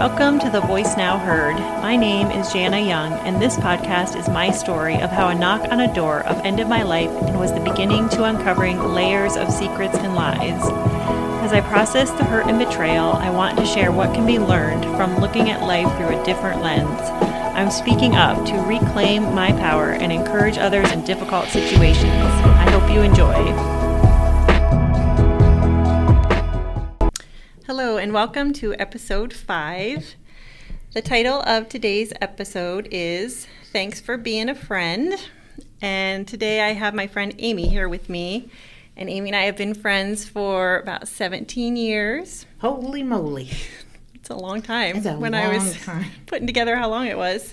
Welcome to the Voice Now Heard. My name is Janna Young, and this podcast is my story of how a knock on a door upended my life and was the beginning to uncovering layers of secrets and lies. As I process the hurt and betrayal, I want to share what can be learned from looking at life through a different lens. I'm speaking up to reclaim my power and encourage others in difficult situations. I hope you enjoy. And welcome to episode five. The title of today's episode is Thanks for Being a Friend. And today I have my friend Amy here with me. And Amy and I have been friends for about 17 years. Holy moly. It's a long time It's a when I was time. putting together how long it was.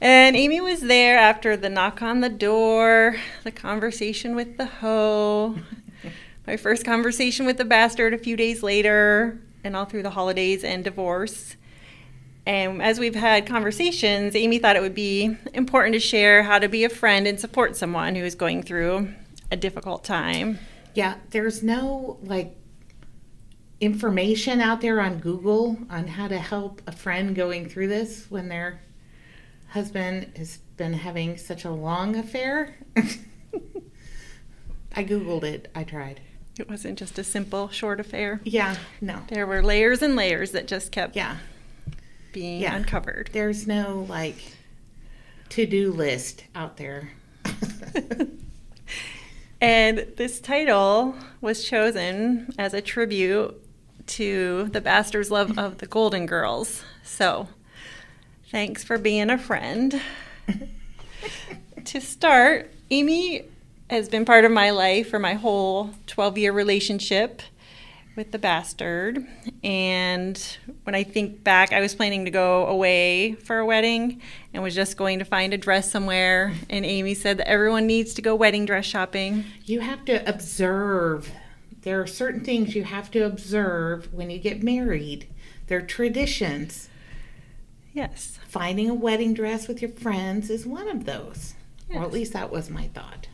And Amy was there after the knock on the door, the conversation with the hoe, my first conversation with the bastard a few days later, and all through the holidays and divorce. And as we've had conversations, Amy thought it would be important to share how to be a friend and support someone who is going through a difficult time. Yeah, there's no like information out there on Google on how to help a friend going through this when their husband has been having such a long affair. I Googled it. I tried. It wasn't just a simple, short affair. Yeah, no. There were layers and layers that just kept Yeah, being Yeah. uncovered. there's no like to do list out there. And this title was chosen as a tribute to the Bastards' love of the Golden Girls. So, thanks for being a friend. to start, Amy has been part of my life for my whole 12 year relationship with the bastard. And when I think back, I was planning to go away for a wedding and was just going to find a dress somewhere. And Amy said that everyone needs to go wedding dress shopping. You have to observe. There are certain things you have to observe when you get married. They're traditions. Yes. Finding a wedding dress with your friends is one of those. Or at least that was my thought.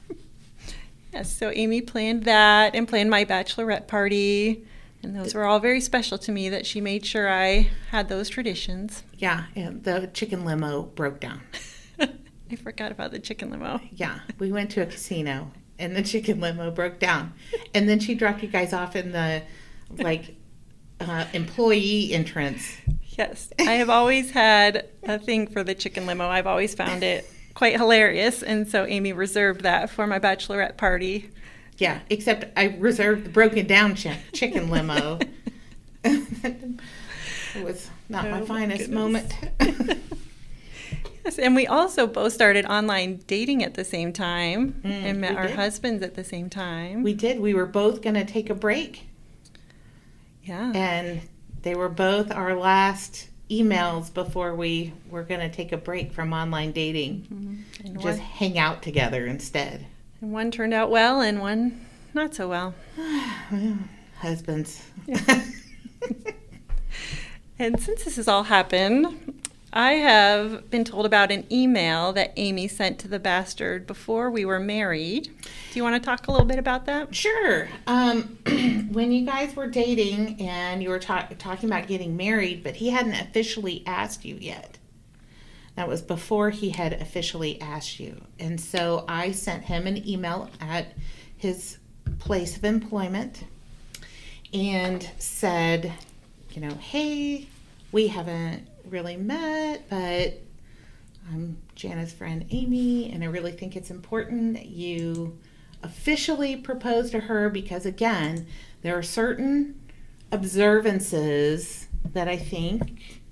Yes. So Amy planned that and planned my bachelorette party. And those were all very special to me that she made sure I had those traditions. Yeah, and the chicken limo broke down. I forgot about the chicken limo. Yeah, we went to a casino and the chicken limo broke down. And then she dropped you guys off in the like uh, employee entrance. Yes. I have always had a thing for the chicken limo. I've always found it quite hilarious. And so Amy reserved that for my bachelorette party. Yeah, except I reserved the broken down chi- chicken limo. it was not my Oh, my finest moment. Yes, and we also both started online dating at the same time Mm, and met our did. husbands at the same time. we did. We were both going to take a break, yeah. and they were both our last emails before we were going to take a break from online dating. Mhm. And, Just one, hang out together instead. and one turned out well and one not so well. Husbands. And since this has all happened, I have been told about an email that Amy sent to the bastard before we were married. Do you want to talk a little bit about that? Sure. Um, when you guys were dating and you were ta- talking about getting married, but he hadn't officially asked you yet. That was before he had officially asked you. And so I sent him an email at his place of employment and said, you know, hey, we haven't really met, but I'm Janna's friend Amy, and I really think it's important that you officially propose to her because, again, there are certain observances that I think,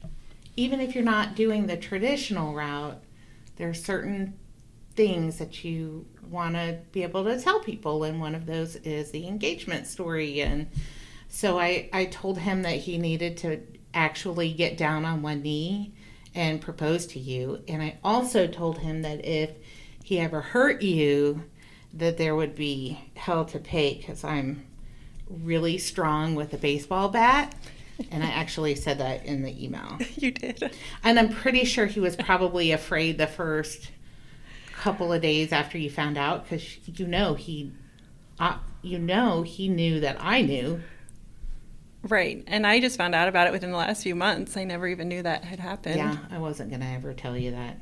even if you're not doing the traditional route, there are certain things that you want to be able to tell people, and one of those is the engagement story. And so I, I told him that he needed to actually get down on one knee and propose to you. And I also told him that if he ever hurt you, that there would be hell to pay because I'm really strong with a baseball bat. And I actually said that in the email. You did. And I'm pretty sure he was probably afraid the first couple of days after you found out because you know he, uh, you know he knew that I knew Right. And I just found out about it within the last few months. I never even knew that had happened. Yeah, I wasn't going to ever tell you that.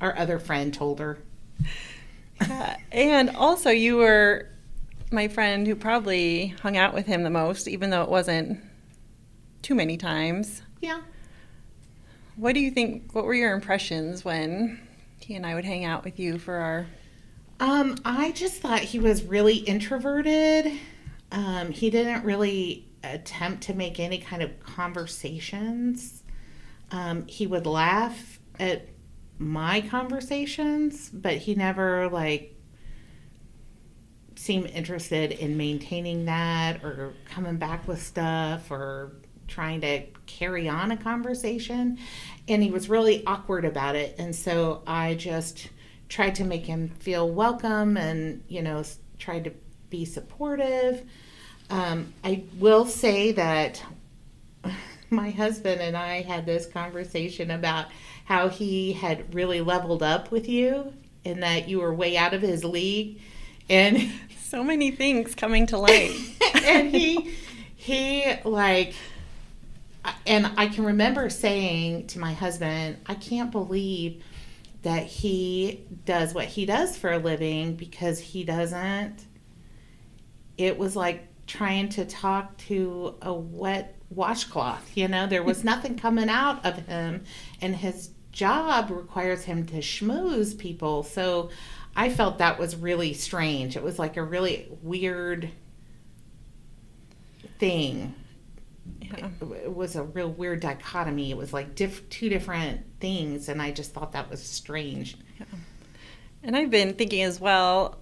Our other friend told her. Yeah. And also, you were my friend who probably hung out with him the most, even though it wasn't too many times. Yeah. What do you think? What were your impressions when he and I would hang out with you for our. Um, I just thought he was really introverted. Um, he didn't really attempt to make any kind of conversations. Um, he would laugh at my conversations, but he never like seemed interested in maintaining that or coming back with stuff or trying to carry on a conversation. And he was really awkward about it. And so I just tried to make him feel welcome and, you know, tried to be supportive. Um, I will say that my husband and I had this conversation about how he had really leveled up with you and that you were way out of his league. And so many things coming to light. and he, he like, and I can remember saying to my husband, I can't believe that he does what he does for a living because he doesn't. It was like trying to talk to a wet washcloth. You know, there was nothing coming out of him, and his job requires him to schmooze people. So I felt that was really strange. It was like a really weird thing. Yeah. It, was a real weird dichotomy. It was like diff- two different things, and I just thought that was strange. Yeah. And I've been thinking as well,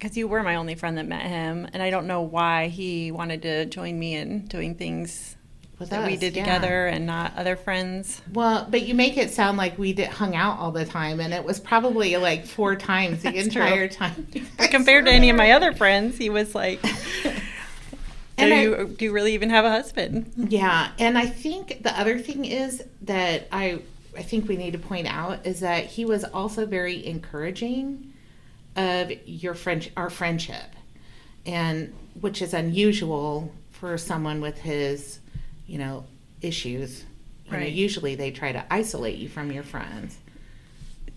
because you were my only friend that met him, and I don't know why he wanted to join me in doing things With that us, we did yeah. together and not other friends. Well, but you make it sound like we did hung out all the time, and it was probably like four times the entire true. time. Compared to any of my other friends, he was like. do I, you do you really even have a husband? Yeah, and I think the other thing is that I I think we need to point out is that he was also very encouraging of your friend our friendship and which is unusual for someone with his you know issues. You right. know usually they try to isolate you from your friends.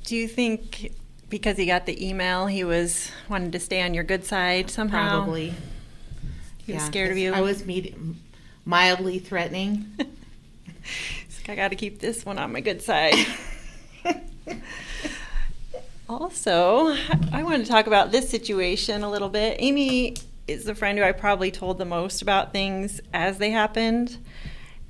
Do you think because he got the email he was wanted to stay on your good side somehow? Probably. He yeah, was scared of you? I was medium, mildly threatening. Like, i got to keep this one on my good side Also, I want to talk about this situation a little bit. Amy is the friend who I probably told the most about things as they happened.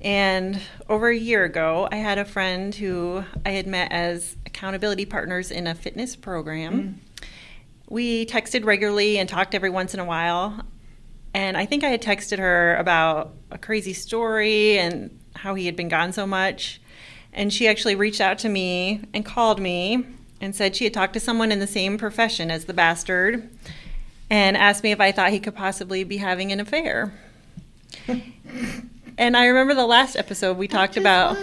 And over a year ago, I had a friend who I had met as accountability partners in a fitness program. Mm. We texted regularly and talked every once in a while. And I think I had texted her about a crazy story and how he had been gone so much. And she actually reached out to me and called me and said she had talked to someone in the same profession as the bastard and asked me if I thought he could possibly be having an affair. and I remember the last episode we talked about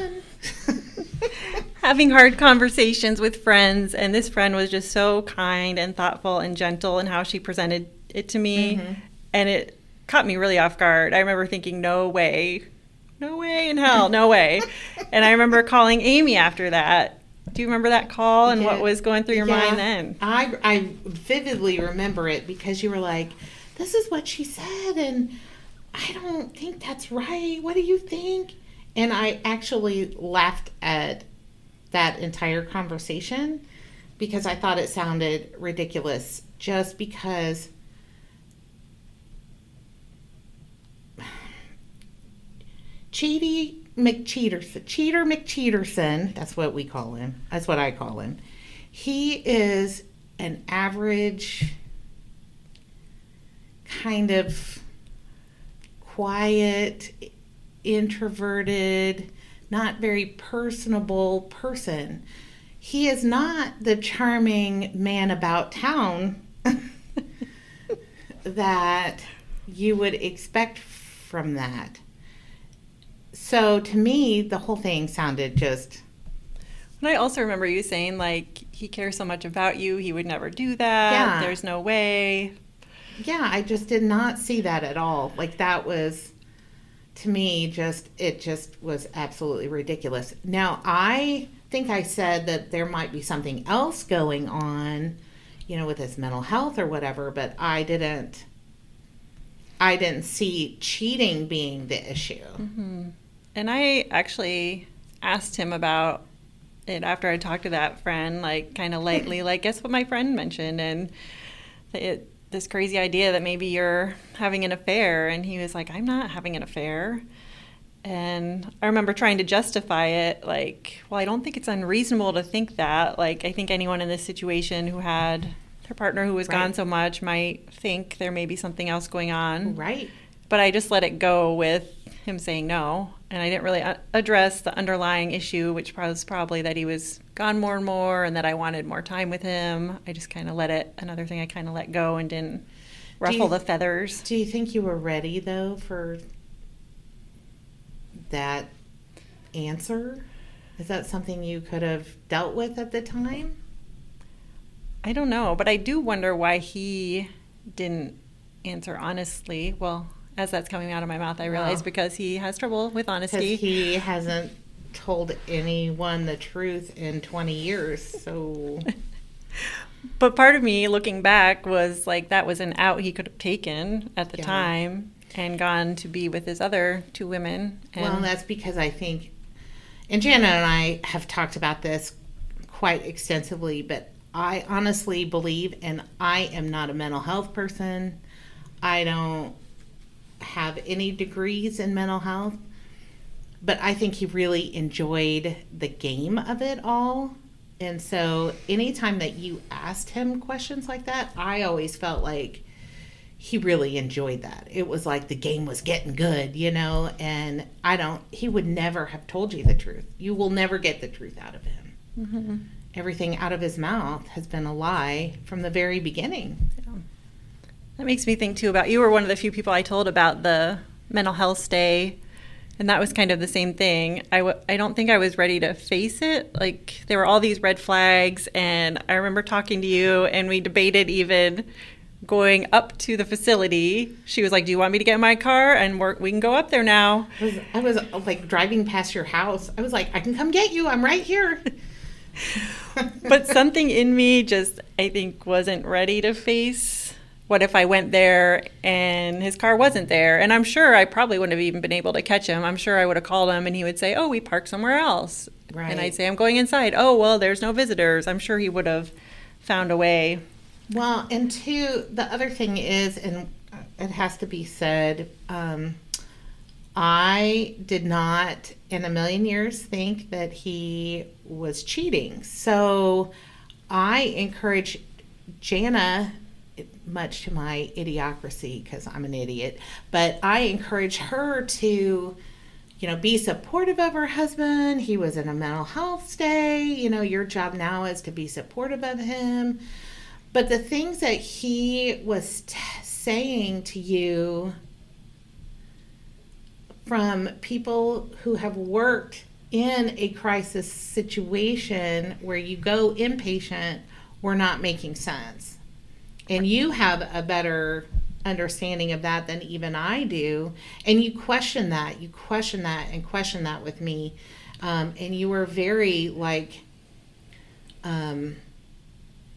having hard conversations with friends, and this friend was just so kind and thoughtful and gentle in how she presented it to me. Mm-hmm. And it caught me really off guard. I remember thinking, no way, no way in hell, no way. and I remember calling Amy after that do you remember that call and yeah. what was going through your yeah. mind then? I, I vividly remember it because you were like, this is what she said, and I don't think that's right. What do you think? And I actually laughed at that entire conversation because I thought it sounded ridiculous just because Chidi McCheaterson, Cheater McCheaterson, that's what we call him. That's what I call him. He is an average, kind of quiet, introverted, not very personable person. He is not the charming man about town that you would expect from that. So to me, the whole thing sounded just. And I also remember you saying, like, he cares so much about you, he would never do that. Yeah. There's no way. Yeah, I just did not see that at all. Like, that was. to me just it just was absolutely ridiculous. Now I think I said that there might be something else going on, you know, with his mental health or whatever, but I didn't I didn't see cheating being the issue. Mm-hmm. And I actually asked him about it after I talked to that friend, like kind of lightly, like, guess what my friend mentioned? And it, this crazy idea that maybe you're having an affair. And he was like, I'm not having an affair. And I remember trying to justify it, like, well, I don't think it's unreasonable to think that. Like, I think anyone in this situation who had their partner who was right. gone so much might think there may be something else going on. Right. But I just let it go with him saying no. And I didn't really uh, address the underlying issue, which was probably that he was gone more and more and that I wanted more time with him. I just kind of let it, another thing I kind of let go and didn't ruffle you, the feathers. Do you think you were ready, though, for that answer? Is that something you could have dealt with at the time? I don't know, but I do wonder why he didn't answer honestly. Well, as that's coming out of my mouth, I realize wow. because he has trouble with honesty. He hasn't told anyone the truth in 20 years, so. but part of me looking back was like that was an out he could have taken at the yeah. time and gone to be with his other two women. And well, that's because I think, and Janna and I have talked about this quite extensively, but I honestly believe, and I am not a mental health person. I don't have any degrees in mental health, but I think he really enjoyed the game of it all. And so, anytime that you asked him questions like that, I always felt like he really enjoyed that. It was like the game was getting good, you know, and I don't, he would never have told you the truth. You will never get the truth out of him. Mm-hmm. Everything out of his mouth has been a lie from the very beginning. Yeah. That makes me think too about you were one of the few people I told about the mental health stay. And that was kind of the same thing. I w- I don't think I was ready to face it. Like, there were all these red flags. And I remember talking to you, and we debated even going up to the facility. She was like, "Do you want me to get in my car and we we can go up there now?" I was, I was uh, like driving past your house. I was like, "I can come get you. I'm right here." but something in me just I think wasn't ready to face what if I went there and his car wasn't there? And I'm sure I probably wouldn't have even been able to catch him. I'm sure I would have called him and he would say, "Oh, we parked somewhere else." Right. And I'd say, "I'm going inside." "Oh, well, there's no visitors." I'm sure he would have found a way well, and two, the other thing is, and it has to be said, um, I did not in a million years think that he was cheating. So I encourage Jana, much to my idiocracy, because I'm an idiot, but I encourage her to, you know, be supportive of her husband. He was in a mental health stay. You know, your job now is to be supportive of him. But the things that he was t- saying to you from people who have worked in a crisis situation where you go inpatient were not making sense. And you have a better understanding of that than even I do. And you question that, you question that, and question that with me. Um, and you were very like, um,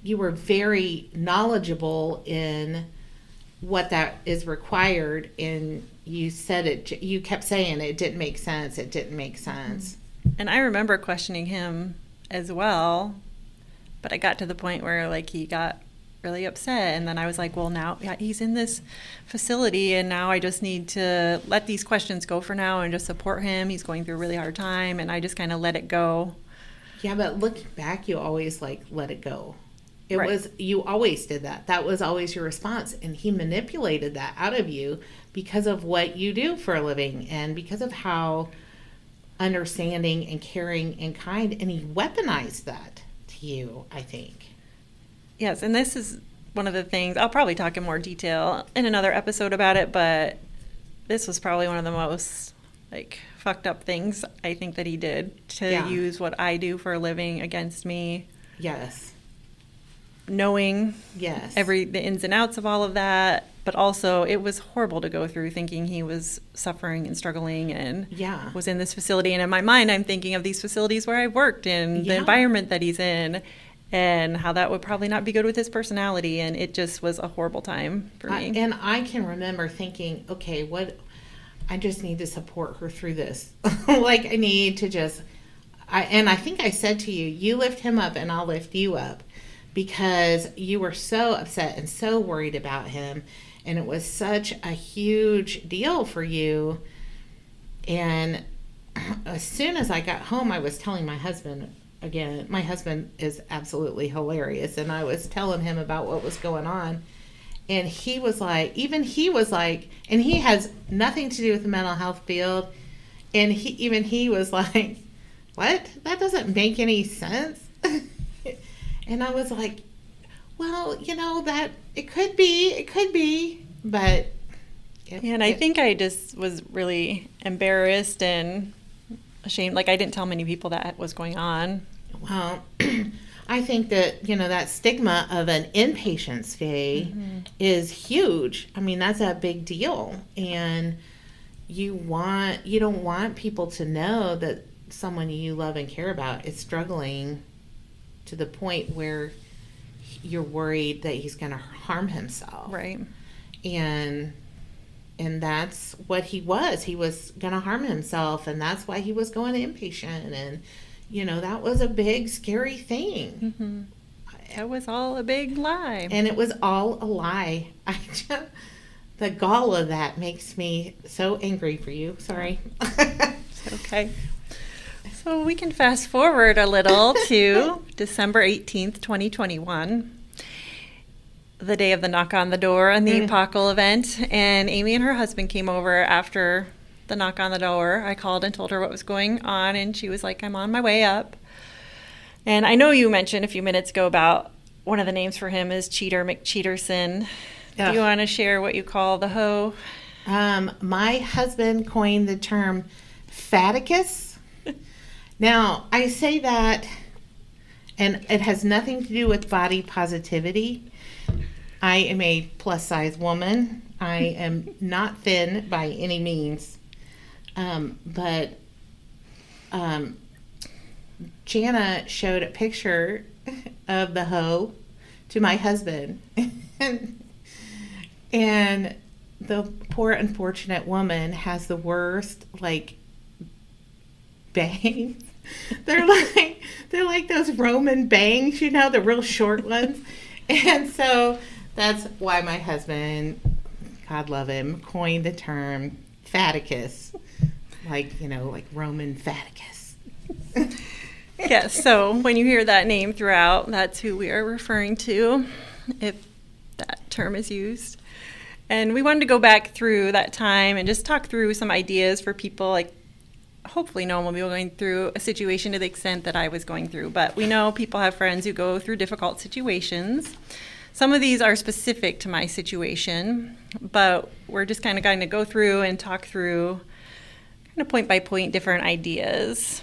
you were very knowledgeable in what that is required and you said it you kept saying it didn't make sense it didn't make sense and i remember questioning him as well but i got to the point where like he got really upset and then i was like well now yeah, he's in this facility and now i just need to let these questions go for now and just support him he's going through a really hard time and i just kind of let it go yeah but looking back you always like let it go it right. was you always did that. That was always your response and he manipulated that out of you because of what you do for a living and because of how understanding and caring and kind and he weaponized that to you, I think. Yes, and this is one of the things I'll probably talk in more detail in another episode about it, but this was probably one of the most like fucked up things I think that he did to yeah. use what I do for a living against me. Yes knowing Yes. every the ins and outs of all of that, but also it was horrible to go through thinking he was suffering and struggling and Yeah. was in this facility. And in my mind, I'm thinking of these facilities where I've worked and the environment that he's in. And how that would probably not be good with his personality, and it just was a horrible time for I, me. and I can remember thinking, okay, what? I just need to support her through this. like I need to just. I and I think I said to you, you lift him up, and I'll lift you up, because you were so upset and so worried about him, and it was such a huge deal for you. And as soon as I got home, I was telling my husband again. My husband is absolutely hilarious, and I was telling him about what was going on and he was like even he was like and he has nothing to do with the mental health field and he even he was like what that doesn't make any sense and i was like well you know that it could be it could be but it, and I it- think I just was really embarrassed and ashamed. Like I didn't tell many people that was going on. Well, I think that, you know, that stigma of an inpatient stay mm-hmm. is huge. I mean, that's a big deal. And you want, you don't want people to know that someone you love and care about is struggling to the point where you're worried that he's going to harm himself Right. and and that's what he was he was going to harm himself and that's why he was going inpatient and you know that was a big scary thing hmm That was all a big lie. and it was all a lie i just the gall of that makes me so angry for you sorry Okay. So we can fast forward a little to December 18th, 2021, the day of the knock on the door and the Mm. Apocal event. And Amy and her husband came over after the knock on the door. I called and told her what was going on, and she was like, I'm on my way up. And I know you mentioned a few minutes ago about one of the names for him is Cheater McCheaterson. Yeah. Do you want to share what you call the hoe? Um, my husband coined the term faticus. Now, I say that, and it has nothing to do with body positivity. I am a plus size woman. I am not thin by any means. Um, but um, Janna showed a picture of the hoe to my husband. and the poor unfortunate woman has the worst like bangs. they're like they're like those Roman bangs, you know, the real short ones. And so that's why my husband, God love him, coined the term faticus. Like, you know, like Roman faticus. yes, so when you hear that name throughout, that's who we are referring to if that term is used. And we wanted to go back through that time and just talk through some ideas for people like hopefully no one will be going through a situation to the extent that I was going through, but we know people have friends who go through difficult situations. Some of these are specific to my situation, but we're just kind of going to go through and talk through kind of point by point different ideas.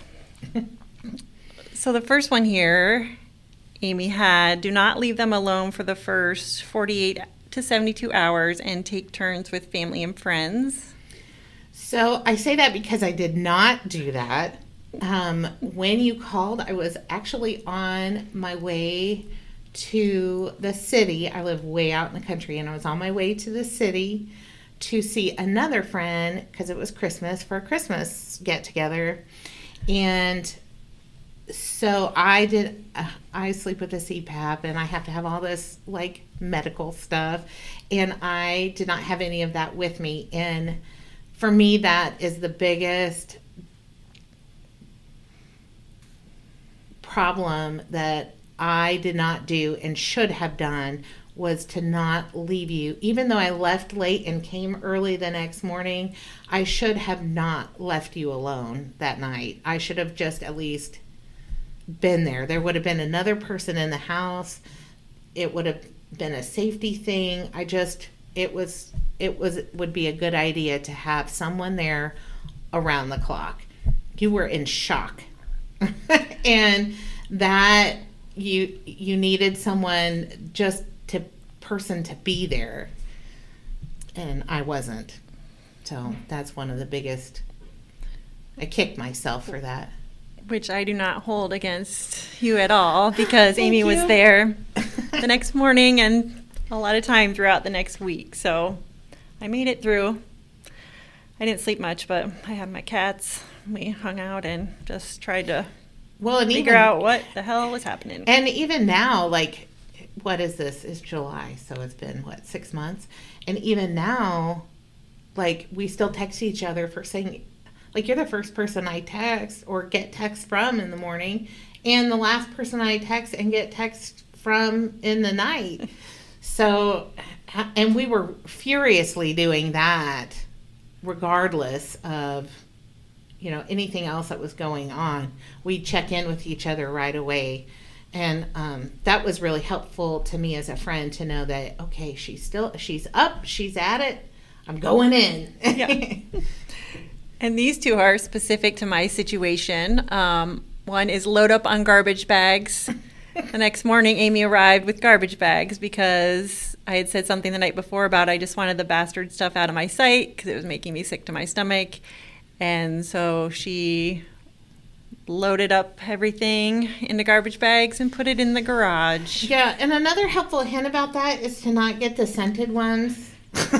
So the first one here, Amy had do not leave them alone for the first 48 to 72 hours and take turns with family and friends. So I say that because I did not do that. Um, when you called, I was actually on my way to the city. I live way out in the country, and I was on my way to the city to see another friend because it was Christmas for a Christmas get together. And so I did. Uh, I sleep with a CPAP, and I have to have all this like medical stuff, and I did not have any of that with me. And for me, that is the biggest problem that I did not do and should have done was to not leave you. Even though I left late and came early the next morning, I should have not left you alone that night. I should have just at least been there. There would have been another person in the house. It would have been a safety thing. I just it was it was would be a good idea to have someone there around the clock. You were in shock. and that you you needed someone just person to be there and I wasn't. So that's one of the biggest I kicked myself for that. Which I do not hold against you at all because Amy was there the next morning and a lot of time throughout the next week. So I made it through. I didn't sleep much, but I had my cats. We hung out and just tried to Well, and figure even, out what the hell was happening. And even now, like, what is this? It's July, so it's been what six months, and even now, like, we still text each other for saying, like, you're the first person I text or get text from in the morning, and the last person I text and get text from in the night. So, and we were furiously doing that, regardless of you know anything else that was going on we'd check in with each other right away and um, that was really helpful to me as a friend to know that okay she's still she's up she's at it i'm going in Yeah. And these two are specific to my situation. Um, one is load up on garbage bags. the next morning, Amy arrived with garbage bags because I had said something the night before about I just wanted the bastard stuff out of my sight because it was making me sick to my stomach. And so she loaded up everything into garbage bags and put it in the garage. yeah and another helpful hint about that is to not get the scented ones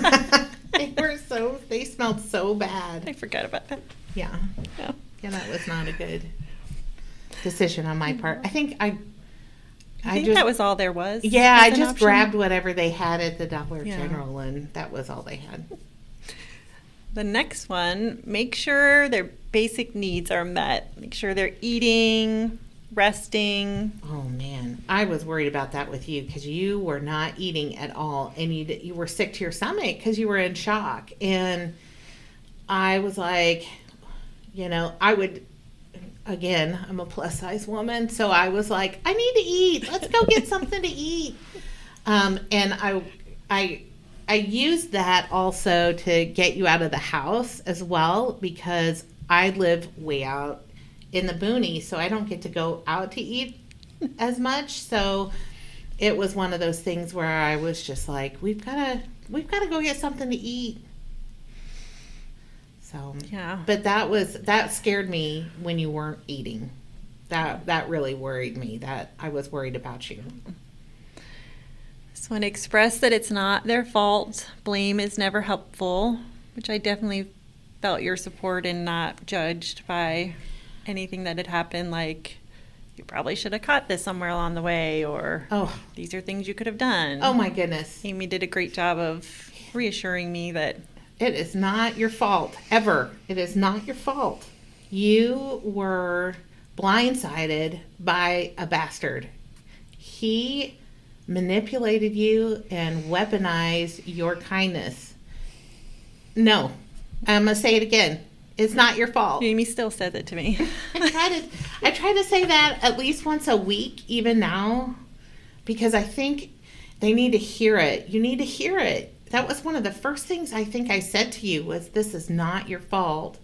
they were so they smelled so bad. I forgot about that. yeah Yeah. yeah that was not a good decision on my part i think i I think that was all there was. Yeah, I just option. grabbed whatever they had at the Dollar Yeah. General, and that was all they had. The next one, make sure their basic needs are met. Make sure they're eating, resting. Oh man, I was worried about that with you because you were not eating at all, and you you were sick to your stomach because you were in shock, and I was like, you know, I would. Again, I'm a plus size woman, so I was like, I need to eat. Let's go get something to eat. Um, and I, I, I used that also to get you out of the house as well because I live way out in the boonies, so I don't get to go out to eat as much. So it was one of those things where I was just like, we've got to, we've got to go get something to eat. So, Yeah. but that was that scared me when you weren't eating. That that really worried me. That I was worried about you. So, and express that it's not their fault. Blame is never helpful, which I definitely felt your support and not judged by anything that had happened. Like, you probably should have caught this somewhere along the way, or Oh, these are things you could have done. oh my goodness! Amy did a great job of reassuring me that It is not your fault ever. It is not your fault. You were blindsided by a bastard. He manipulated you and weaponized your kindness. No, I'm gonna say it again. It's not your fault. Amy still says it to me. I try to I try to say that at least once a week, even now, because I think they need to hear it. You need to hear it. That was one of the first things I think I said to you was this is not your fault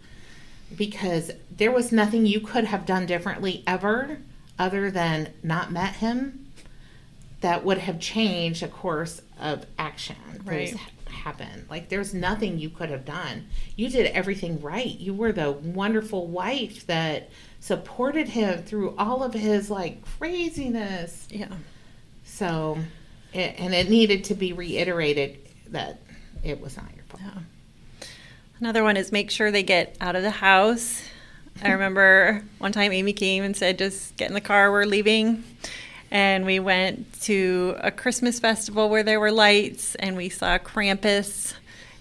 because there was nothing you could have done differently ever other than not met him that would have changed a course of action Right. happened. Like there's nothing you could have done. You did everything right. You were the wonderful wife that supported him through all of his like craziness. yeah. So, it, and it needed to be reiterated that it was not your fault. Yeah. Another one is make sure they get out of the house. I remember one time Amy came and said, just get in the car, we're leaving. And we went to a Christmas festival where there were lights, and we saw Krampus,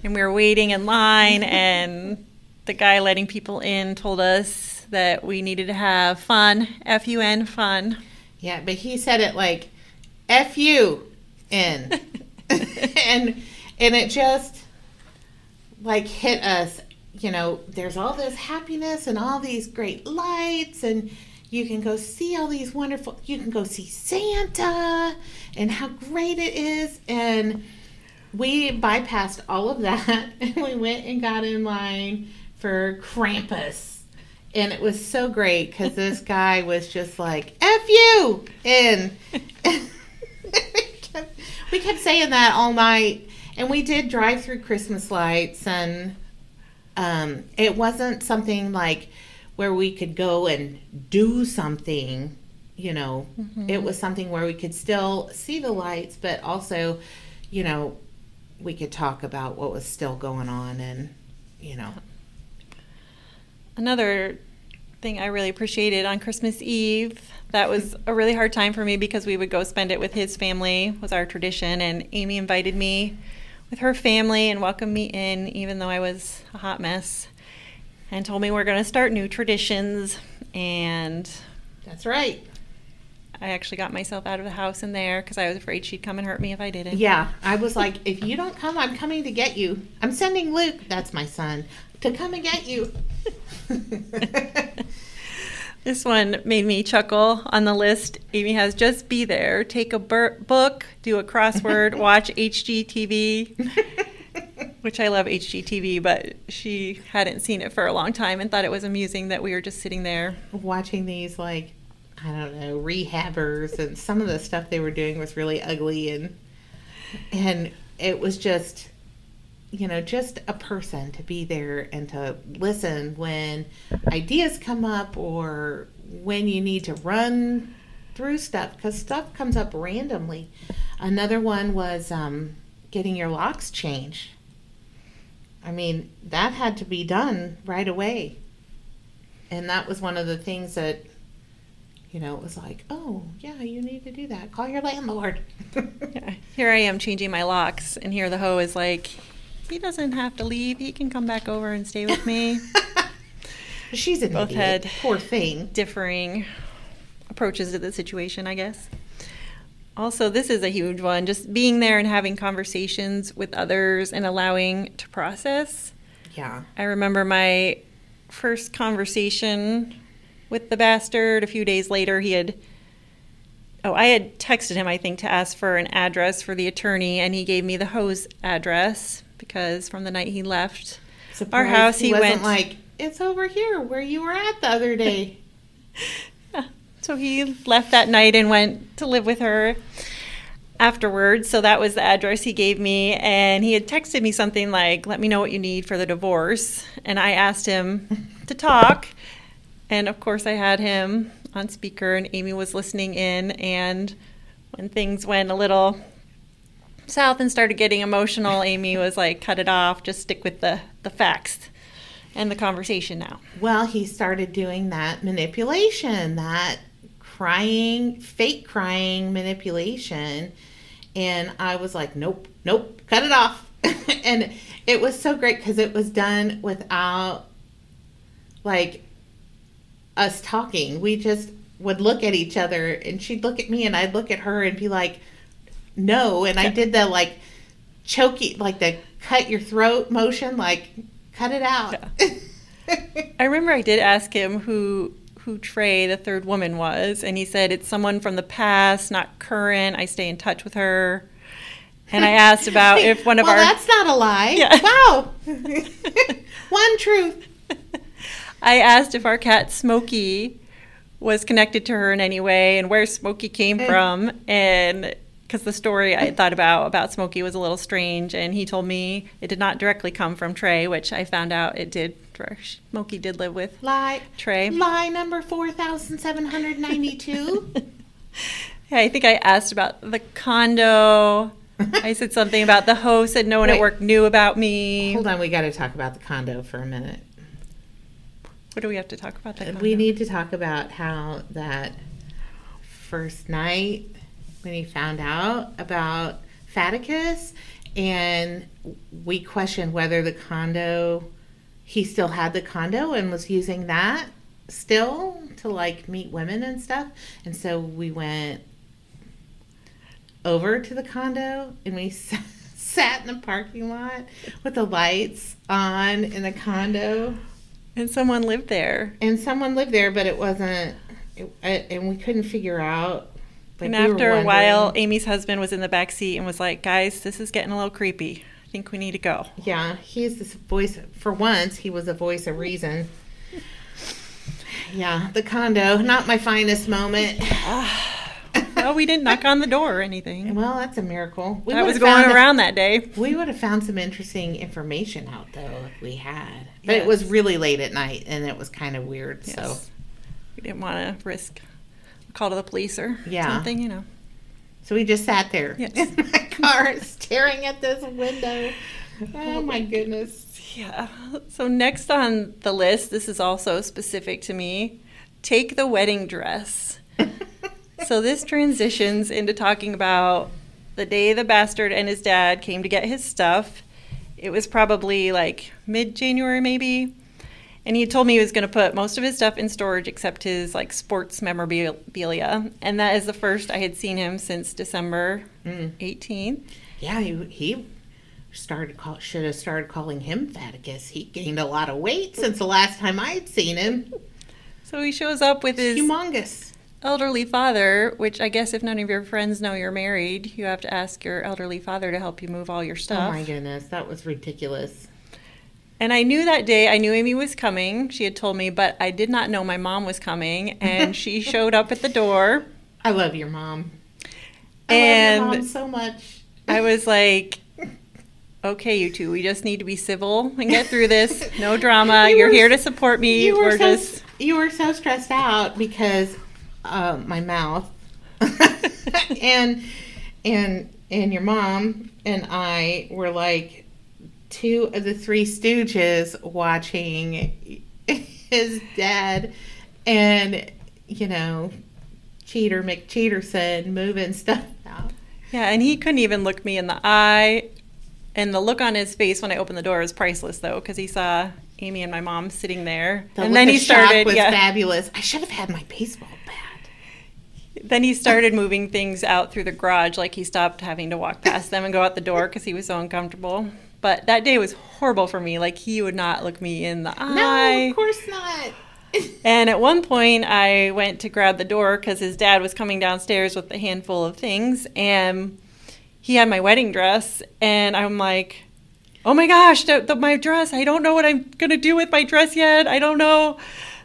and we were waiting in line, and the guy letting people in told us that we needed to have fun, F U N, fun. Yeah, but he said it like F U N. and and it just like hit us, you know, there's all this happiness and all these great lights and you can go see all these wonderful you can go see Santa and how great it is and we bypassed all of that and we went and got in line for Krampus. and it was so great because this guy was just like "f you," and we kept saying that all night. And we did drive through Christmas lights, and um, it wasn't something like where we could go and do something. You know, Mm-hmm. it was something where we could still see the lights, but also, you know, we could talk about what was still going on, and you know, Another thing I really appreciated on Christmas Eve, that was a really hard time for me because we would go spend it with his family, was our tradition, and Amy invited me with her family and welcomed me in, even though I was a hot mess, and told me we're going to start new traditions. And that's right. I actually got myself out of the house in there because I was afraid she'd come and hurt me if I didn't. Yeah, I was like, if you don't come, I'm coming to get you. I'm sending Luke, that's my son, to come and get you. This one made me chuckle on the list. Amy has just be there, take a bur- book, do a crossword, watch HGTV, which I love HGTV, but she hadn't seen it for a long time and thought it was amusing that we were just sitting there. Watching these, like, I don't know, rehabbers, and some of the stuff they were doing was really ugly, and and it was just, you know, just a person to be there and to listen when ideas come up or when you need to run through stuff because stuff comes up randomly. Another one was um, getting your locks changed. I mean, that had to be done right away. And that was one of the things that, you know, it was like, oh, yeah, you need to do that. Call your landlord. Yeah. Here I am changing my locks, and here the hoe is like, he doesn't have to leave. He can come back over and stay with me. She's an Both idiot. had- Poor thing. differing approaches to the situation, I guess. Also, this is a huge one just being there and having conversations with others and allowing to process. Yeah. I remember my first conversation with the bastard. A few days later, he had. Oh, I had texted him, I think, to ask for an address for the attorney, and he gave me the hoe's address because from the night he left Surprised our house, he, he, went. like, it's over here where you were at the other day. So he left that night and went to live with her afterwards. So that was the address he gave me. And he had texted me something like, let me know what you need for the divorce. And I asked him to talk. And of course, I had him on speaker, and Amy was listening in. And when things went a little south and started getting emotional, Amy was like, cut it off, just stick with the, the facts and the conversation now. Well, he started doing that manipulation, that crying, fake crying manipulation. And I was like, nope, nope, cut it off. and it was so great because it was done without like us talking. We just would look at each other and she'd look at me and I'd look at her and be like, no. And I did the like choky, like the cut your throat motion, like cut it out. I remember I did ask him who who Trey, the third woman, was, and he said it's someone from the past, not current. I stay in touch with her. And I asked about if one of well, our that's not a lie. Yeah. Wow. One truth. I asked if our cat Smokey was connected to her in any way and where Smokey came from and because the story I thought about about Smokey was a little strange and he told me it did not directly come from Trey, which I found out it did. Smokey did live with Lie. Trey. Lie number 4792. Yeah, I think I asked about the condo. I said something about the host said no one Wait. at work knew about me. Hold on, we got to talk about the condo for a minute. What do we have to talk about? The condo? We need to talk about how that first night when he found out about Faticus and we questioned whether the condo he still had the condo and was using that still to like meet women and stuff and so we went over to the condo and we sat in the parking lot with the lights on in the condo and someone lived there. and someone lived there, but it wasn't. It, and we couldn't figure out. Like, and we after a while, Amy's husband was in the back seat and was like, "Guys, this is getting a little creepy. I think we need to go." yeah, he's this voice. For once, he was a voice of reason. Yeah, the condo, not my finest moment. well, we didn't knock on the door or anything. Well, that's a miracle. We That was going found a- around that day. we would have found some interesting information out though if we had. But it was really late at night and it was kind of weird. So We didn't want to risk call to the police or Yeah. something, you know. so we just sat there Yes. in my car staring at this window. Oh my goodness. Yeah. So next on the list, this is also specific to me. Take the wedding dress. so this transitions into talking about the day the bastard and his dad came to get his stuff. It was probably like mid-January maybe. And he told me he was going to put most of his stuff in storage except his like sports memorabilia. And that is the first I had seen him since December Mm. 18th. Yeah, he, he started call, should have started calling him Faticus. He gained a lot of weight since the last time i had seen him. So he shows up with his Humongous. elderly father, which I guess if none of your friends know you're married, you have to ask your elderly father to help you move all your stuff. Oh my goodness, that was ridiculous. And I knew that day, I knew Amy was coming. She had told me, but I did not know my mom was coming. And she showed up at the door. I love your mom. I And- love your mom so much. I was like, okay, you two, we just need to be civil and get through this. No drama. You are here to support me. you were We're so just. you were so stressed out because uh, my mouth and and and your mom and I were like two of the three Stooges watching his dad and you know Cheater McCheaterson moving stuff out. Yeah, and he couldn't even look me in the eye. And the look on his face when I opened the door was priceless, though, because he saw Amy and my mom sitting there. The and then he started, was yeah. fabulous. I should have had my baseball bat. Then he started moving things out through the garage, like he stopped having to walk past them and go out the door because he was so uncomfortable. But that day was horrible for me. Like he would not look me in the eye. No, of course not. And at one point, I went to grab the door because his dad was coming downstairs with a handful of things, and he had my wedding dress, and I'm like, "Oh my gosh, the, the, my dress! I don't know what I'm gonna do with my dress yet. I don't know."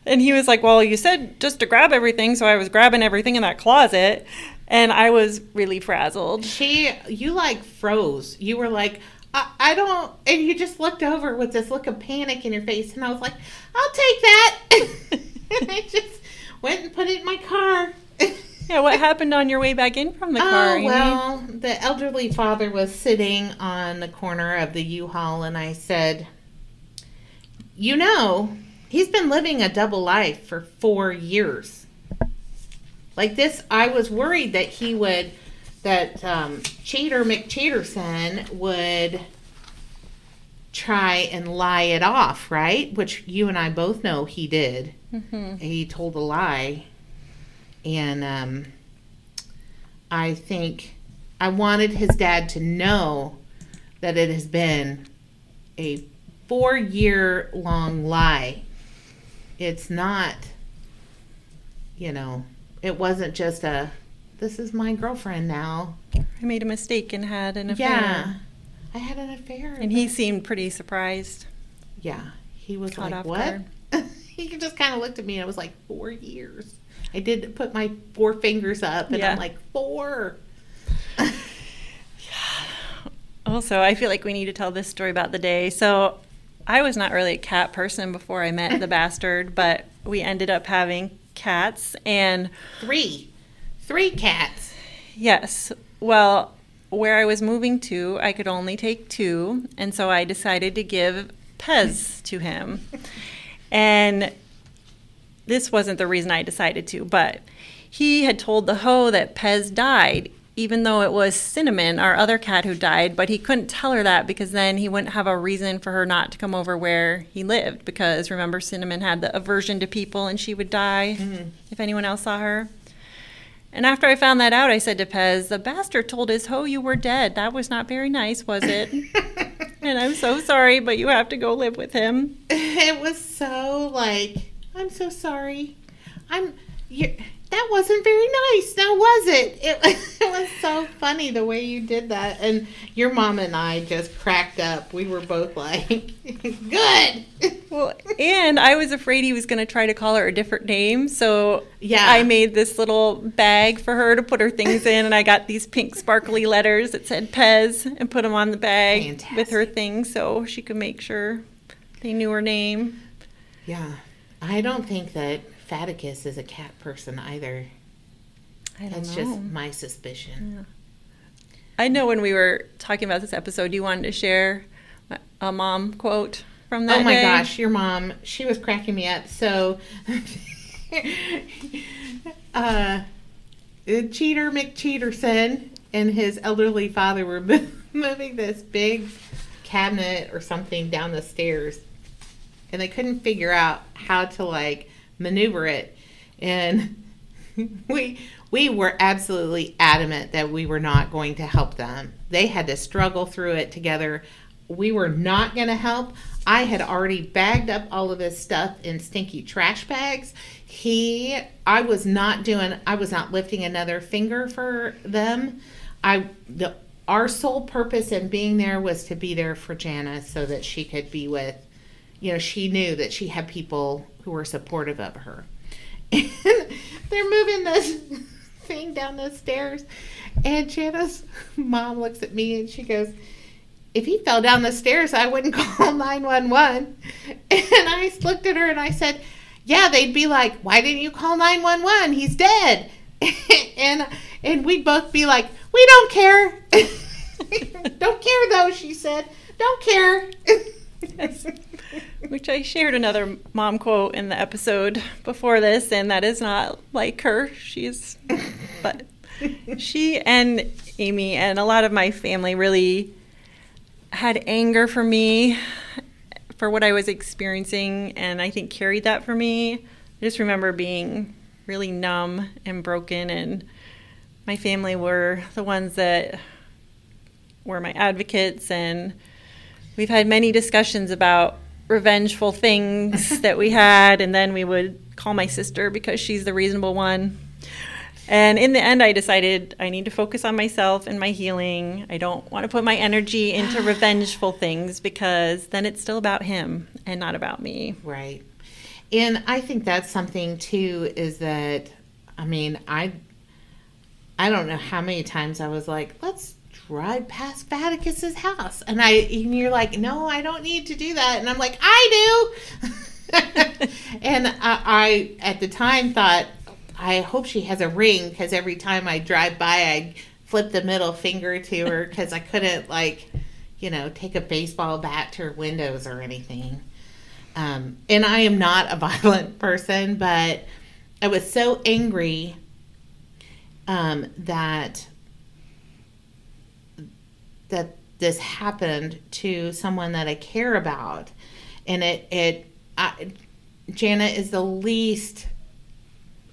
And he was like, "Well, you said just to grab everything, so I was grabbing everything in that closet." And I was really frazzled. She, you like froze. You were like, I, I don't, and you just looked over with this look of panic in your face, and I was like, I'll take that. and I just went and put it in my car. Yeah, what happened on your way back in from the oh, car? Oh well, the elderly father was sitting on the corner of the U-Haul, and I said, "You know, he's been living a double life for four years. Like this, I was worried that he would, that um, Cheater McCheaterson would." try and lie it off, right? Which you and I both know he did Mhm. he told a lie and um, i think i wanted his dad to know that it has been a four year long lie it's not you know it wasn't just a this is my girlfriend now I made a mistake and had an affair. yeah i had an affair And he seemed pretty surprised. yeah he was Caught like what he just kind of looked at me and I was like four years i did put my four fingers up and Yeah. i'm like four Also, I feel like we need to tell this story about the day. So, I was not really a cat person before I met the bastard, but we ended up having cats. And three three cats yes, well, where I was moving to, I could only take two. And so I decided to give Pez to him. And this wasn't the reason I decided to, but he had told the hoe that Pez died, even though it was Cinnamon, our other cat, who died. But he couldn't tell her that because then he wouldn't have a reason for her not to come over where he lived. Because remember, Cinnamon had the aversion to people and she would die mm-hmm. if anyone else saw her. And after I found that out, I said to Pez, The bastard told his hoe you were dead. That was not very nice, was it? and I'm so sorry, but you have to go live with him. it was so like i'm so sorry i'm you that wasn't very nice now was it? it it was so funny the way you did that and your mom and i just cracked up we were both like good Well, and I was afraid he was going to try to call her a different name. So Yeah. I made this little bag for her to put her things in, and I got these pink sparkly letters that said Pez and put them on the bag with her things so she could make sure they knew her name. Yeah. I don't think that Faticus is a cat person either. I don't That's know. just my suspicion. I know when we were talking about this episode, you wanted to share a mom quote from that Oh my day. gosh, your mom, she was cracking me up. So, uh, Cheater McCheaterson and his elderly father were moving this big cabinet or something down the stairs, and they couldn't figure out how to like maneuver it. And we we were absolutely adamant that we were not going to help them. They had to struggle through it together. We were not going to help. I had already bagged up all of his stuff in stinky trash bags. He I was not doing I was not lifting another finger for them. I the our sole purpose in being there was to be there for Janna so that she could be with you know, she knew that she had people who were supportive of her. And they're moving this thing down the stairs. And Janna's mom looks at me and she goes, If he fell down the stairs, I wouldn't call 911. And I looked at her and I said, Yeah, they'd be like, Why didn't you call 911? He's dead. and and we'd both be like, We don't care. don't care though, she said. Don't care. Which I shared another mom quote in the episode before this, and that is not like her. She's, but she and Amy and a lot of my family really had anger for me for what I was experiencing, and I think carried that for me. I just remember being really numb and broken, and my family were the ones that were my advocates and we've had many discussions about revengeful things that we had and then we would call my sister because she's the reasonable one. And in the end i decided i need to focus on myself and my healing. I don't want to put my energy into revengeful things because then it's still about him and not about me. Right. And I think that's something too is that I mean, I I don't know how many times I was like, let's drive past Vaticus's house. And I and you're like, no, I don't need to do that. And I'm like, I do. and I, I at the time thought I hope she has a ring because every time I drive by I flip the middle finger to her because I couldn't like you know, take a baseball bat to her windows or anything. Um, and I am not a violent person, but I was so angry um, that that this happened to someone that I care about, and it it I, Janna is the least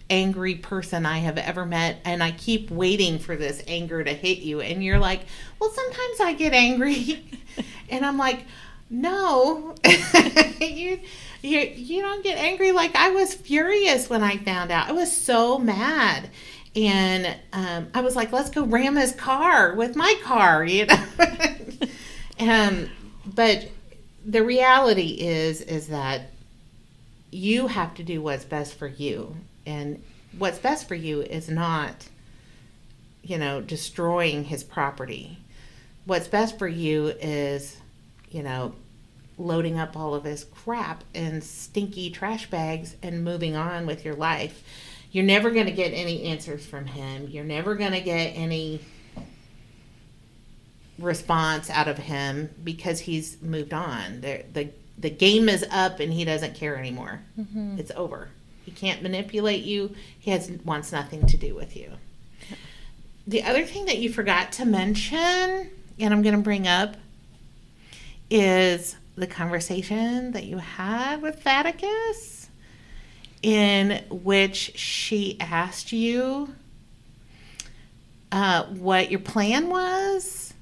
angry person I have ever met, and I keep waiting for this anger to hit you, and you're like, well, sometimes I get angry, and I'm like, no, you. You, you don't get angry like I was furious when I found out. I was so mad. And um, I was like, let's go ram his car with my car, you know. um, but the reality is is that you have to do what's best for you. And what's best for you is not, you know, destroying his property. What's best for you is, you know, loading up all of his crap in stinky trash bags and moving on with your life. You're never going to get any answers from him. You're never going to get any response out of him because he's moved on. The the the game is up and he doesn't care anymore. Mm-hmm. It's over. He can't manipulate you. He has wants nothing to do with you. The other thing that you forgot to mention, and I'm going to bring up, is the conversation that you had with Vaticus, in which she asked you uh, what your plan was.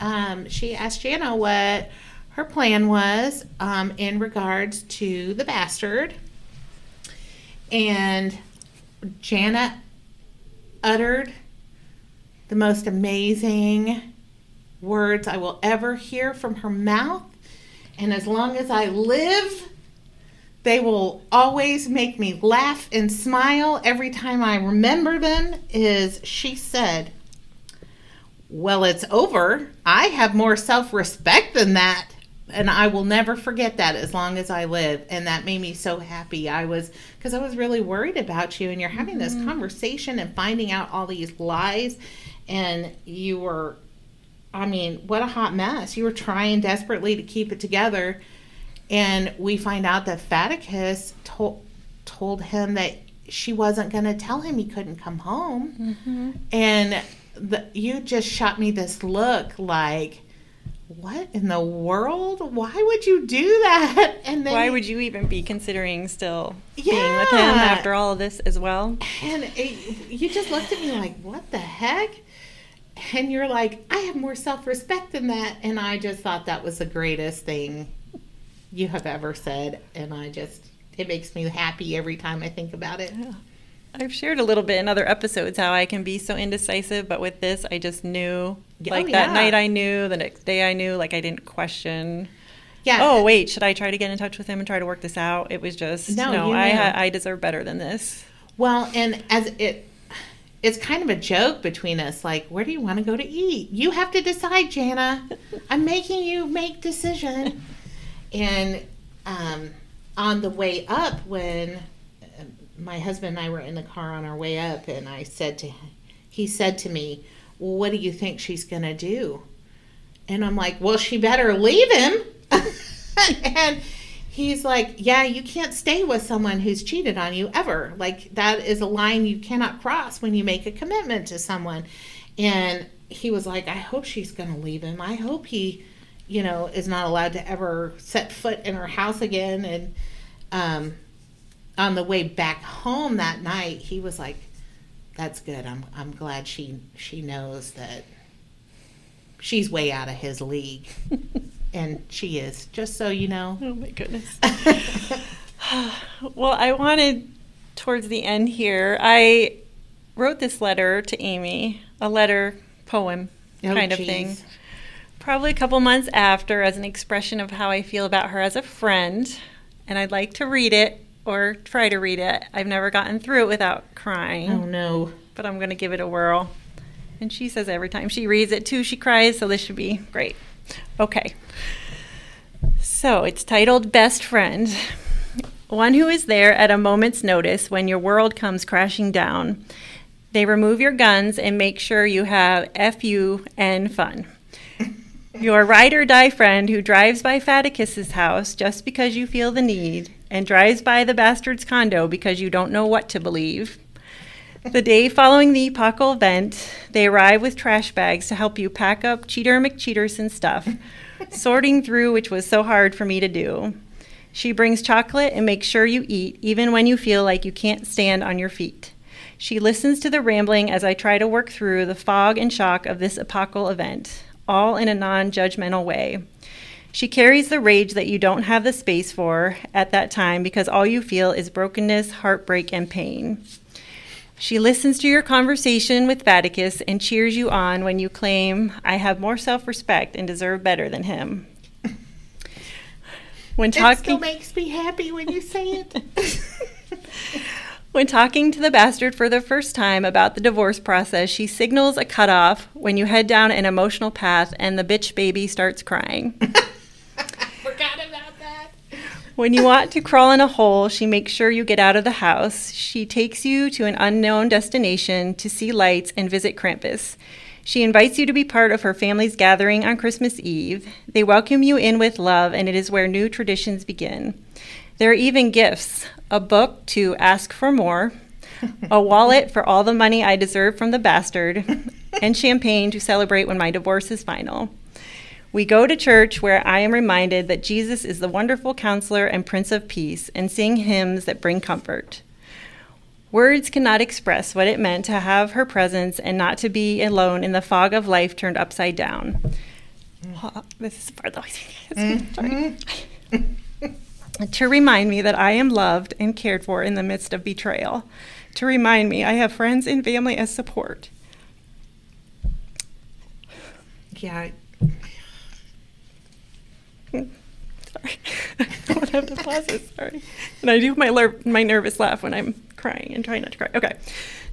Um, she asked Janna what her plan was um, in regards to the bastard. And Janna uttered the most amazing words I will ever hear from her mouth. And as long as I live, They will always make me laugh and smile every time I remember them. Is she said, Well, it's over. I have more self respect than that. And I will never forget that as long as I live. And that made me so happy. I was, because I was really worried about you. And you're having this mm-hmm. conversation and finding out all these lies. And you were, I mean, what a hot mess. You were trying desperately to keep it together and we find out that Faticus told told him that she wasn't going to tell him he couldn't come home, Mm-hmm. and the, you just shot me this look like, "What in the world? Why would you do that?" And then Why would you even be considering still being with Yeah. him after all of this as well? And it, you just looked at me like, "What the heck?" And you're like, "I have more self-respect than that," and I just thought that was the greatest thing you have ever said, and I just it makes me happy every time I think about it. I've shared a little bit in other episodes how I can be so indecisive, but with this, I just knew. Oh, yeah, Like oh, that night, I knew. The next day, I knew. Like I didn't question. Yeah. Oh wait, should I try to get in touch with him and try to work this out? It was just No, no. I I deserve better than this. Well, and as it it's kind of a joke between us like where do you want to go to eat? You have to decide, Janna. I'm making you make decision. And um on the way up when uh, my husband and I were in the car on our way up and I said to him, he said to me, "Well, what do you think she's going to do?" And I'm like, "Well, she better leave him." and he's like, Yeah, you can't stay with someone who's cheated on you ever. Like, that is a line you cannot cross when you make a commitment to someone. And he was like, I hope she's going to leave him. I hope he, you know, is not allowed to ever set foot in her house again. And um, on the way back home that night, he was like, That's good. I'm, I'm glad she, she knows that she's way out of his league. and she is, just so you know. Oh my goodness. well, I wanted towards the end here. I wrote this letter to Amy, a letter poem Oh, kind of geez. thing. Probably a couple months after, as an expression of how I feel about her as a friend, and I'd like to read it or try to read it. I've never gotten through it without crying, Oh no. but I'm going to give it a whirl. And she says every time she reads it too, she cries, so this should be great. Okay. So it's titled Best Friend. One who is there at a moment's notice when your world comes crashing down. They remove your guns and make sure you have FUN fun. Your ride or die friend who drives by Faticus's house just because you feel the need and drives by the bastard's condo because you don't know what to believe. The day following the epochal event, they arrive with trash bags to help you pack up Cheater McCheaterson stuff, sorting through which was so hard for me to do. She brings chocolate and makes sure you eat, even when you feel like you can't stand on your feet. She listens to the rambling as I try to work through the fog and shock of this epochal event, all in a non judgmental way. She carries the rage that you don't have the space for at that time because all you feel is brokenness, heartbreak, and pain. She listens to your conversation with Vaticus and cheers you on when you claim, I have more self respect and deserve better than him. When talking. It still makes me happy when you say it. when talking to the bastard for the first time about the divorce process, she signals a cutoff when you head down an emotional path and the bitch baby starts crying. Forgot about that. When you want to crawl in a hole, she makes sure you get out of the house. She takes you to an unknown destination to see lights and visit Krampus. She invites you to be part of her family's gathering on Christmas Eve. They welcome you in with love, and it is where new traditions begin. There are even gifts a book to ask for more, a wallet for all the money I deserve from the bastard, and champagne to celebrate when my divorce is final. We go to church where I am reminded that Jesus is the wonderful counselor and Prince of Peace and sing hymns that bring comfort. Words cannot express what it meant to have her presence and not to be alone in the fog of life turned upside down. Oh, this is part of the Sorry. Mm-hmm. To remind me that I am loved and cared for in the midst of betrayal. To remind me I have friends and family as support. Yeah. Sorry. I don't have the pauses. Sorry. And I do my ler- my nervous laugh when I'm crying and trying not to cry. Okay.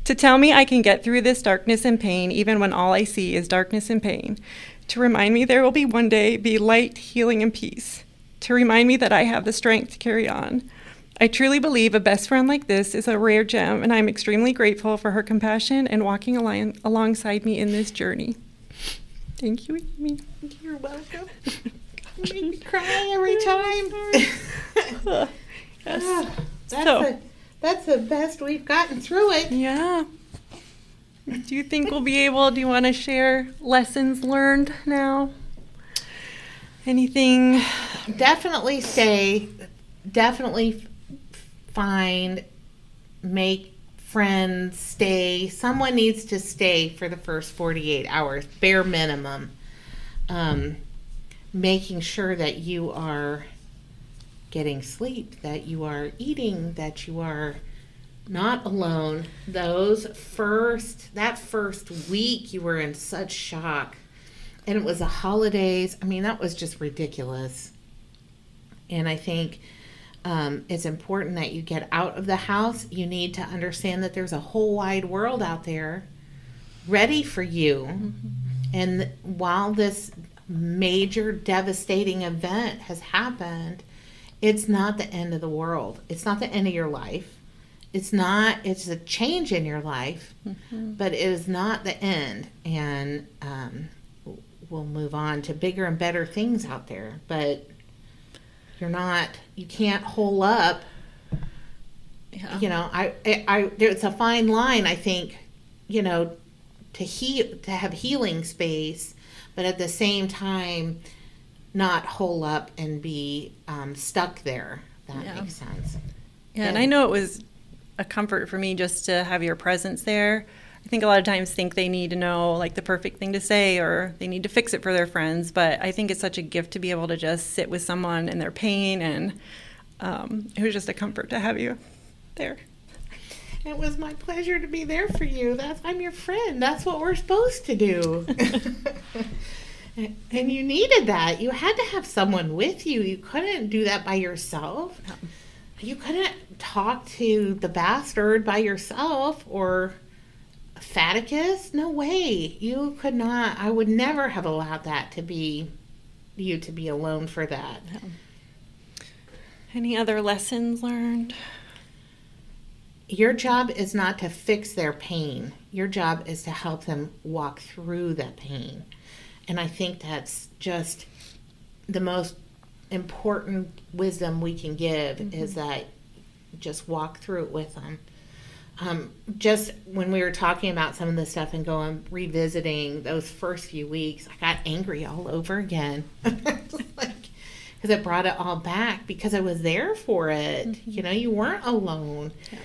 To tell me I can get through this darkness and pain, even when all I see is darkness and pain. To remind me there will be one day be light, healing, and peace. To remind me that I have the strength to carry on. I truly believe a best friend like this is a rare gem, and I'm extremely grateful for her compassion and walking along- alongside me in this journey. Thank you, Amy. You're welcome. You make me cry every time. Yes. Ah, that's, So- the, that's the best we've gotten through it. Yeah. Do you think we'll be able? Do you want to share lessons learned now? Anything? Definitely stay. Definitely find, make friends, stay. Someone needs to stay for the first 48 hours, bare minimum. Um, making sure that you are getting sleep, that you are eating, that you are not alone. Those first, that first week, you were in such shock. And it was the holidays. I mean, that was just ridiculous. And I think um, it's important that you get out of the house. You need to understand that there's a whole wide world out there ready for you. And while this major devastating event has happened, it's not the end of the world. It's not the end of your life. It's not, it's a change in your life, but it is not the end. And um, we'll move on to bigger and better things out there. But you're not, you can't hole up Yeah. you know I, I i there's a fine line i think you know to heal to have healing space but at the same time not hole up and be um, stuck there that Yeah. makes sense Yeah, and I know it was a comfort for me just to have your presence there. I think a lot of times think they need to know like the perfect thing to say or they need to fix it for their friends, but I think it's such a gift to be able to just sit with someone in their pain, and um, it was just a comfort to have you there. it was my pleasure to be there for you. That's i'm your friend. That's what we're supposed to do. And you needed that. You had to have someone with you. You couldn't do that by yourself. You couldn't talk to the bastard by yourself or Faticus? No way. You could not. I would never have allowed that to be you to be alone for that. Any other lessons learned? Your job is not to fix their pain. Your job is to help them walk through that pain. And I think that's just the most important wisdom we can give is mm-hmm. that just walk through it with them. Um, just when we were talking about some of this stuff and going revisiting those first few weeks, I got angry all over again. like, because it brought it all back because I was there for it. You know, you weren't alone. Yeah.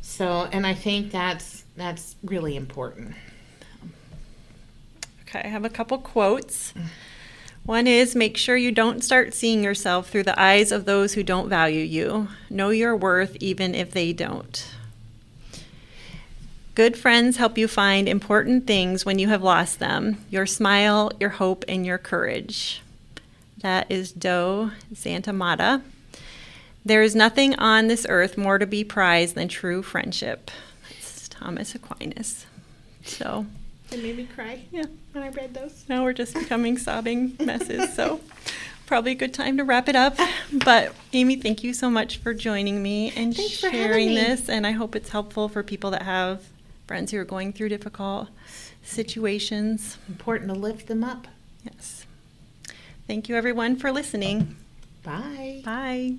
So, and I think that's that's really important. Okay, I have a couple quotes. One is make sure you don't start seeing yourself through the eyes of those who don't value you. Know your worth even if they don't. Good friends help you find important things when you have lost them your smile, your hope, and your courage. That is Do Santa Mata. There is nothing on this earth more to be prized than true friendship. That's Thomas Aquinas. So, It made me cry yeah. when I read those. Now we're just becoming sobbing messes. So, probably a good time to wrap it up. But, Amy, thank you so much for joining me and Thanks sharing this. And I hope it's helpful for people that have friends who are going through difficult situations. Important to lift them up. Yes. Thank you, everyone, for listening. Bye. Bye.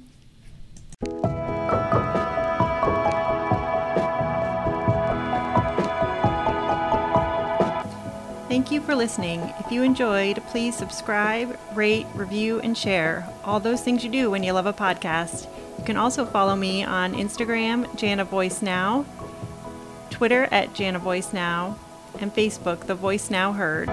Thank you for listening. If you enjoyed, please subscribe, rate, review, and share. All those things you do when you love a podcast. You can also follow me on Instagram, Janna Voice Now, Twitter at Janna Voice Now, and Facebook, The Voice Now Heard.